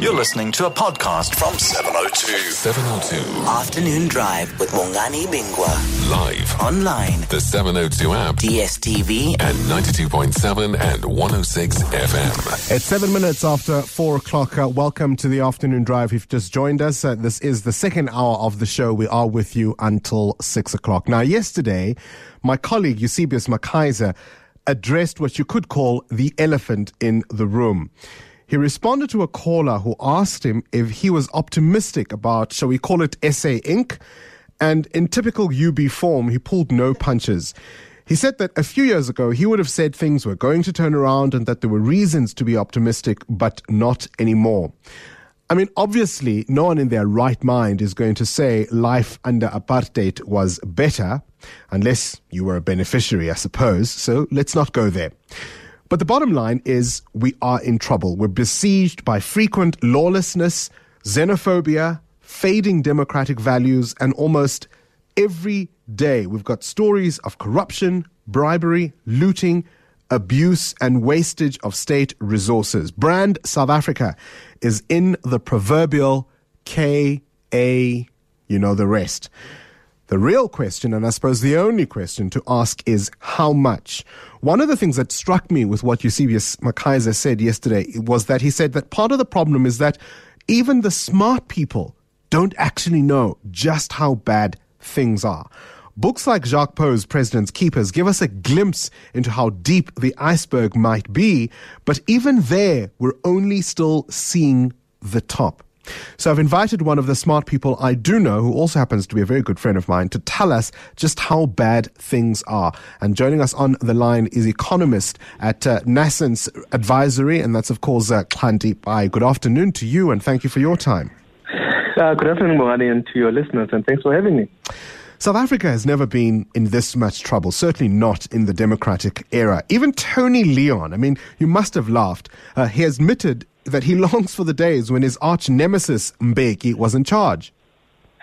You're listening to a podcast from 702. 702. Afternoon Drive with Bongani Bingwa. Live. Online, The 702 app. DSTV, And 92.7 and 106 FM. It's seven minutes after four o'clock. Uh, welcome to the afternoon drive. If you've just joined us, uh, this is the second hour of the show. We are with you until six o'clock. Now, yesterday, my colleague Eusebius McKaiser addressed what you could call the elephant in the room. He responded to a caller who asked him if he was optimistic about, shall we call it SA Inc. And in typical UB form, he pulled no punches. He said that a few years ago, he would have said things were going to turn around and that there were reasons to be optimistic, but not anymore. I mean, obviously, no one in their right mind is going to say life under apartheid was better, unless you were a beneficiary, I suppose. So let's not go there. But the bottom line is we are in trouble. We're besieged by frequent lawlessness, xenophobia, fading democratic values, and almost every day we've got stories of corruption, bribery, looting, abuse, and wastage of state resources. Brand South Africa is in the proverbial K A, you know the rest. The real question, and I suppose the only question to ask, is how much? One of the things that struck me with what Eusebius McKaiser said yesterday was that he said that part of the problem is that even the smart people don't actually know just how bad things are. Books like Jacques Pauw's President's Keepers give us a glimpse into how deep the iceberg might be, but even there, we're only still seeing the top. So I've invited one of the smart people I do know, who also happens to be a very good friend of mine, to tell us just how bad things are. And joining us on the line is economist at uh, Nascence Advisory, and that's of course uh, Xhanti Payi. Good afternoon to you, and thank you for your time. Uh, good afternoon, Bongani, and to your listeners, and thanks for having me. South Africa has never been in this much trouble, certainly not in the democratic era. Even Tony Leon, I mean, you must have laughed. Uh, he admitted that he longs for the days when his arch nemesis Mbeki was in charge.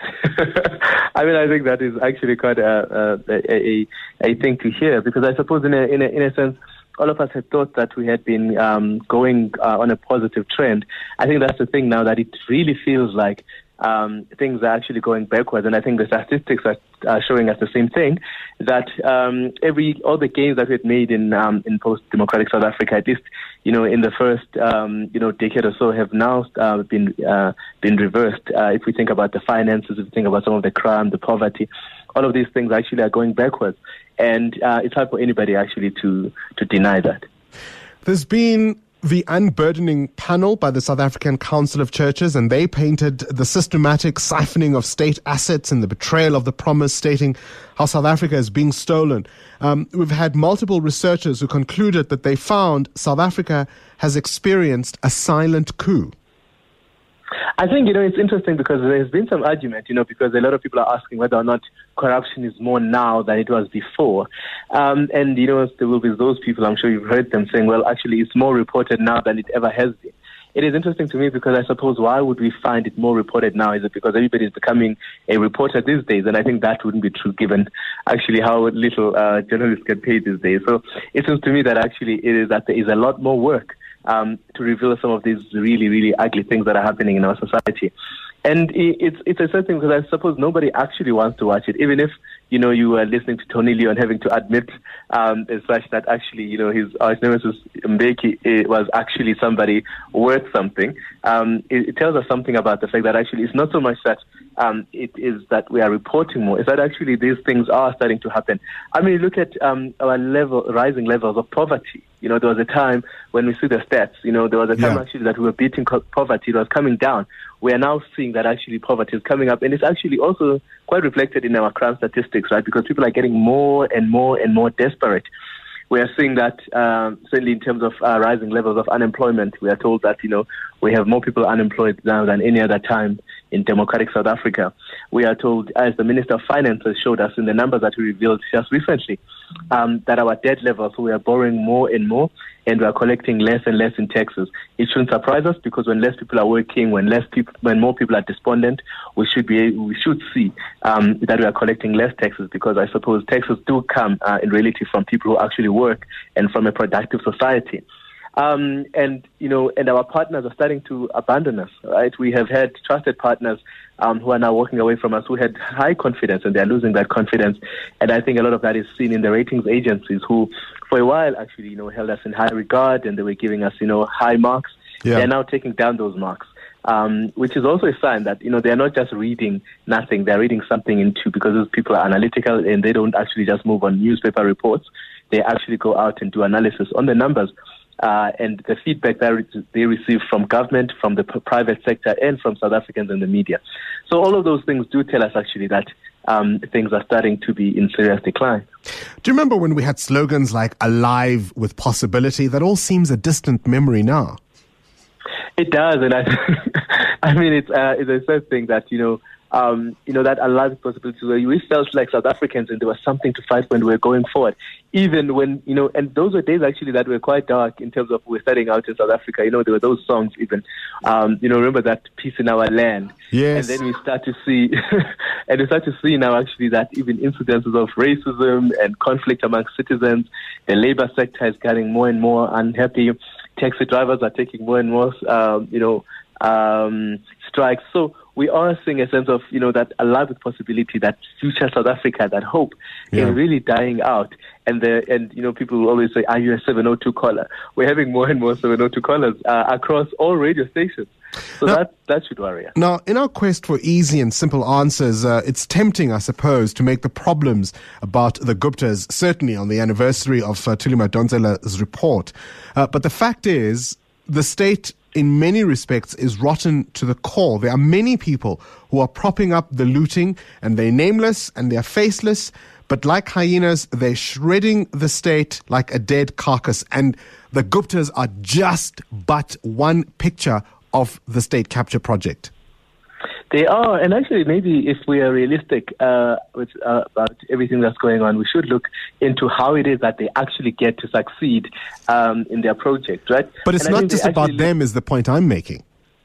I mean, I think that is actually quite a, a, a, a thing to hear because I suppose, in a, in a, in a sense, all of us had thought that we had been um, going uh, on a positive trend. I think that's the thing now that it really feels like um, things are actually going backwards, and I think the statistics are, are showing us the same thing. That um, every all the gains that we've made in um, in post-democratic South Africa, at least you know in the first um, you know decade or so, have now uh, been uh, been reversed. Uh, if we think about the finances, if we think about some of the crime, the poverty, all of these things actually are going backwards, and uh, it's hard for anybody actually to to deny that. There's been the unburdening panel by the South African Council of Churches, and they painted the systematic siphoning of state assets and the betrayal of the promise, stating how South Africa is being stolen. Um, we've had multiple researchers who concluded that they found South Africa has experienced a silent coup. I think, you know, it's interesting because there's been some argument, you know, because a lot of people are asking whether or not corruption is more now than it was before. Um, and, you know, there will be those people, I'm sure you've heard them saying, well, actually, it's more reported now than it ever has been. It is interesting to me because I suppose why would we find it more reported now? Is it because everybody is becoming a reporter these days? And I think that wouldn't be true given actually how little uh, journalists get paid these days. So it seems to me that actually it is that there is a lot more work um, to reveal some of these really, really ugly things that are happening in our society. And it's it's a certain thing because I suppose nobody actually wants to watch it, even if you know you were listening to Tony Leon having to admit um, as such that actually you know his arch nemesis Mbeki was actually somebody worth something. Um, it, it, tells us something about the fact that actually it's not so much that um, it is that we are reporting more; it's that actually these things are starting to happen. I mean, look at um, our level, rising levels of poverty. You know, there was a time when we see the stats. You know, there was a time yeah. actually that we were beating poverty; it was coming down we are now seeing that actually poverty is coming up, and it's actually also quite reflected in our crime statistics, right? Because people are getting more and more and more desperate. We are seeing that um, certainly in terms of uh, rising levels of unemployment. We are told that you know we have more people unemployed now than any other time in democratic South Africa. We are told, as the Minister of Finance has showed us in the numbers that we revealed just recently, um, that our debt levels, we are borrowing more and more, and we are collecting less and less in taxes. It shouldn't surprise us because when less people are working, when less people, when more people are despondent, we should be we should see um, that we are collecting less taxes because I suppose taxes do come uh, in reality from people who actually work and from a productive society. Um, and you know, and our partners are starting to abandon us. Right? We have had trusted partners um, who are now walking away from us, who had high confidence, and they are losing that confidence. And I think a lot of that is seen in the ratings agencies, who, for a while, actually, you know, held us in high regard, and they were giving us, you know, high marks. Yeah. They're now taking down those marks. Um, which is also a sign that you know they're not just reading nothing; they're reading something into because those people are analytical and they don't actually just move on newspaper reports. They actually go out and do analysis on the numbers uh, and the feedback that they receive from government, from the p- private sector, and from South Africans in the media. So all of those things do tell us actually that um, things are starting to be in serious decline. Do you remember when we had slogans like "Alive with Possibility"? That all seems a distant memory now. It does, and I, I mean, it's uh, it's a sad thing that you know, um, you know, that allows possibilities where we felt like South Africans, and there was something to fight when we were going forward. Even when you know, and those were days actually that were quite dark in terms of we were starting out in South Africa. You know, there were those songs even. Um, you know, remember that peace in our land. Yes. And then we start to see, and we start to see now actually that even incidences of racism and conflict among citizens, the labor sector is getting more and more unhappy. Taxi drivers are taking more and more, um, you know, um, strikes. So we are seeing a sense of, you know, that alive with possibility, that future South Africa, that hope Yeah. is really dying out. And the and you know, people will always say, "Are you a 702 caller?" We're having more and more 702 callers uh, across all radio stations. So Now- that that should worry us. Now, in our quest for easy and simple answers, uh, it's tempting, I suppose, to make the problems about the Guptas, certainly on the anniversary of uh, Thuli Madonsela's report. Uh, but the fact is, the state, in many respects, is rotten to the core. There are many people who are propping up the looting, and they're nameless and they're faceless. But like hyenas, they're shredding the state like a dead carcass. And the Guptas are just but one picture of the state capture project. They are, and actually, maybe if we are realistic uh, with, uh, about everything that's going on, we should look into how it is that they actually get to succeed um, in their project, right? But it's And not just about them, is the point I'm making.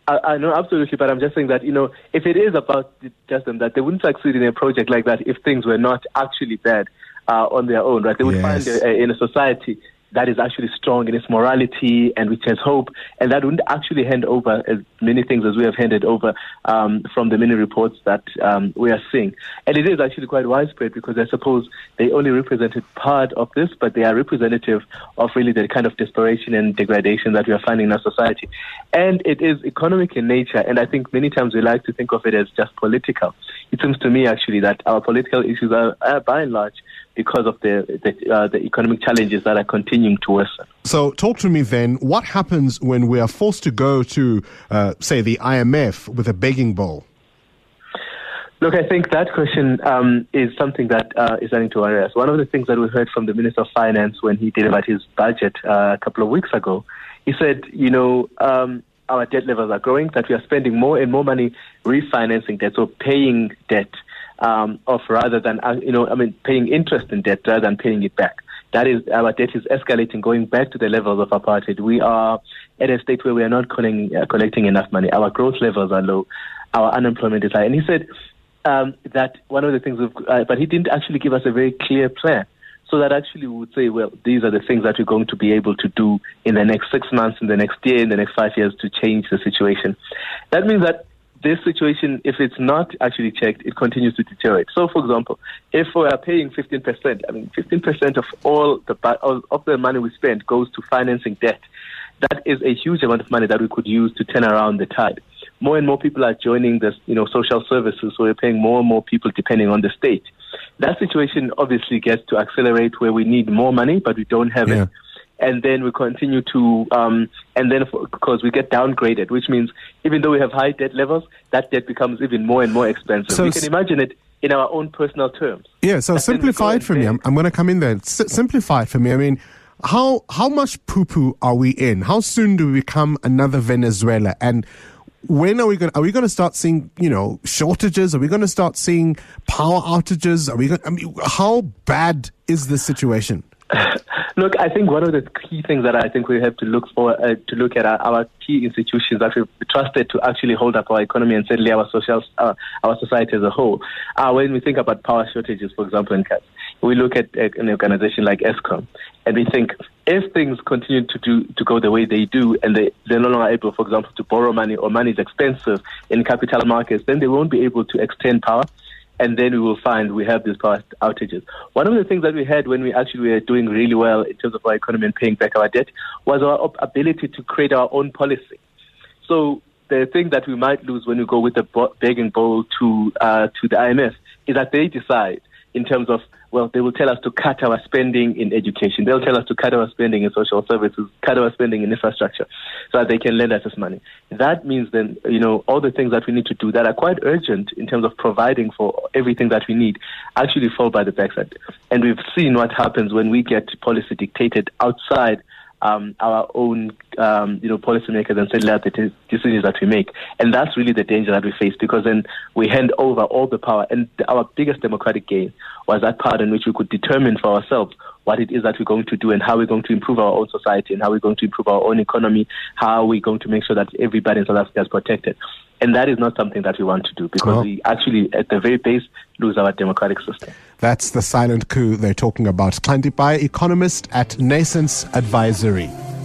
I, I know absolutely, but I'm just saying that you know, if it is about just them, that they wouldn't succeed in a project like that if things were not actually bad uh, on their own, right? They would Yes. find a, a, in a society that is actually strong in its morality and which has hope, and that wouldn't actually hand over as many things as we have handed over um, from the many reports that um, we are seeing. And it is actually quite widespread because I suppose they only represented part of this, but they are representative of really the kind of desperation and degradation that we are finding in our society. And it is economic in nature, and I think many times we like to think of it as just political. It seems to me actually that our political issues are, are by and large because of the the, uh, the economic challenges that are continuing to worsen. So, talk to me then. What happens when we are forced to go to, uh, say, the IMF with a begging bowl? Look, I think that question um, is something that uh, is starting to worry us. One of the things that we heard from the Minister of Finance when he delivered his budget uh, a couple of weeks ago, he said, you know, um, our debt levels are growing, that we are spending more and more money refinancing debt, so paying debt um, off rather than, uh, you know, I mean, paying interest in debt rather than paying it back. That is, our debt is escalating, going back to the levels of apartheid. We are at a state where we are not collecting, uh, collecting enough money. Our growth levels are low. Our unemployment is high. And he said um, that one of the things, of, uh, but he didn't actually give us a very clear plan. So that actually would say, well, these are the things that we're going to be able to do in the next six months, in the next year, in the next five years to change the situation. That means that this situation, if it's not actually checked, it continues to deteriorate. So, for example, if we are paying 15%, I mean, 15% of all the of the money we spend goes to financing debt. That is a huge amount of money that we could use to turn around the tide. More and more people are joining the you know, social services, so we're paying more and more people depending on the state. That situation obviously gets to accelerate where we need more money, but we don't have Yeah. it and then we continue to, um, and then because we get downgraded, which means even though we have high debt levels, that debt becomes even more and more expensive. So we s- can imagine it in our own personal terms. Yeah, so And then we go simplify it for me. I'm, I'm going to come in there. S- simplify it for me. I mean, how how much poo poo are we in? How soon do we become another Venezuela? And when are we going? Are we going to start seeing you know shortages? Are we going to start seeing power outages? Are we? Going, I mean, how bad is this situation? Look, I think one of the key things that I think we have to look for uh, to look at are our key institutions that we've trusted to actually hold up our economy and certainly our social uh, our society as a whole. Uh, when we think about power shortages, for example, in Cape, we look at an organization like Eskom and we think if things continue to do to go the way they do and they, they're no longer able, for example, to borrow money or money is expensive in capital markets, then they won't be able to extend power and then we will find we have these power outages. One of the things that we had when we actually were doing really well in terms of our economy and paying back our debt was our ability to create our own policy. So the thing that we might lose when we go with the begging bowl to uh, to the IMF is that they decide in terms of well, they will tell us to cut our spending in education. They'll tell us to cut our spending in social services, cut our spending in infrastructure, so that they can lend us this money. That means then, you know, all the things that we need to do that are quite urgent in terms of providing for everything that we need actually fall by the backside. And we've seen what happens when we get policy dictated outside um, our own, um, you know, policymakers and settle out the t- decisions that we make. And that's really the danger that we face because then we hand over all the power. And our biggest democratic gain was that part in which we could determine for ourselves what it is that we're going to do and how we're going to improve our own society and how we're going to improve our own economy, how we're going to make sure that everybody in South Africa is protected. And that is not something that we want to do because oh. we actually, at the very base, lose our democratic system. That's the silent coup they're talking about. By economist at Nascence Advisory.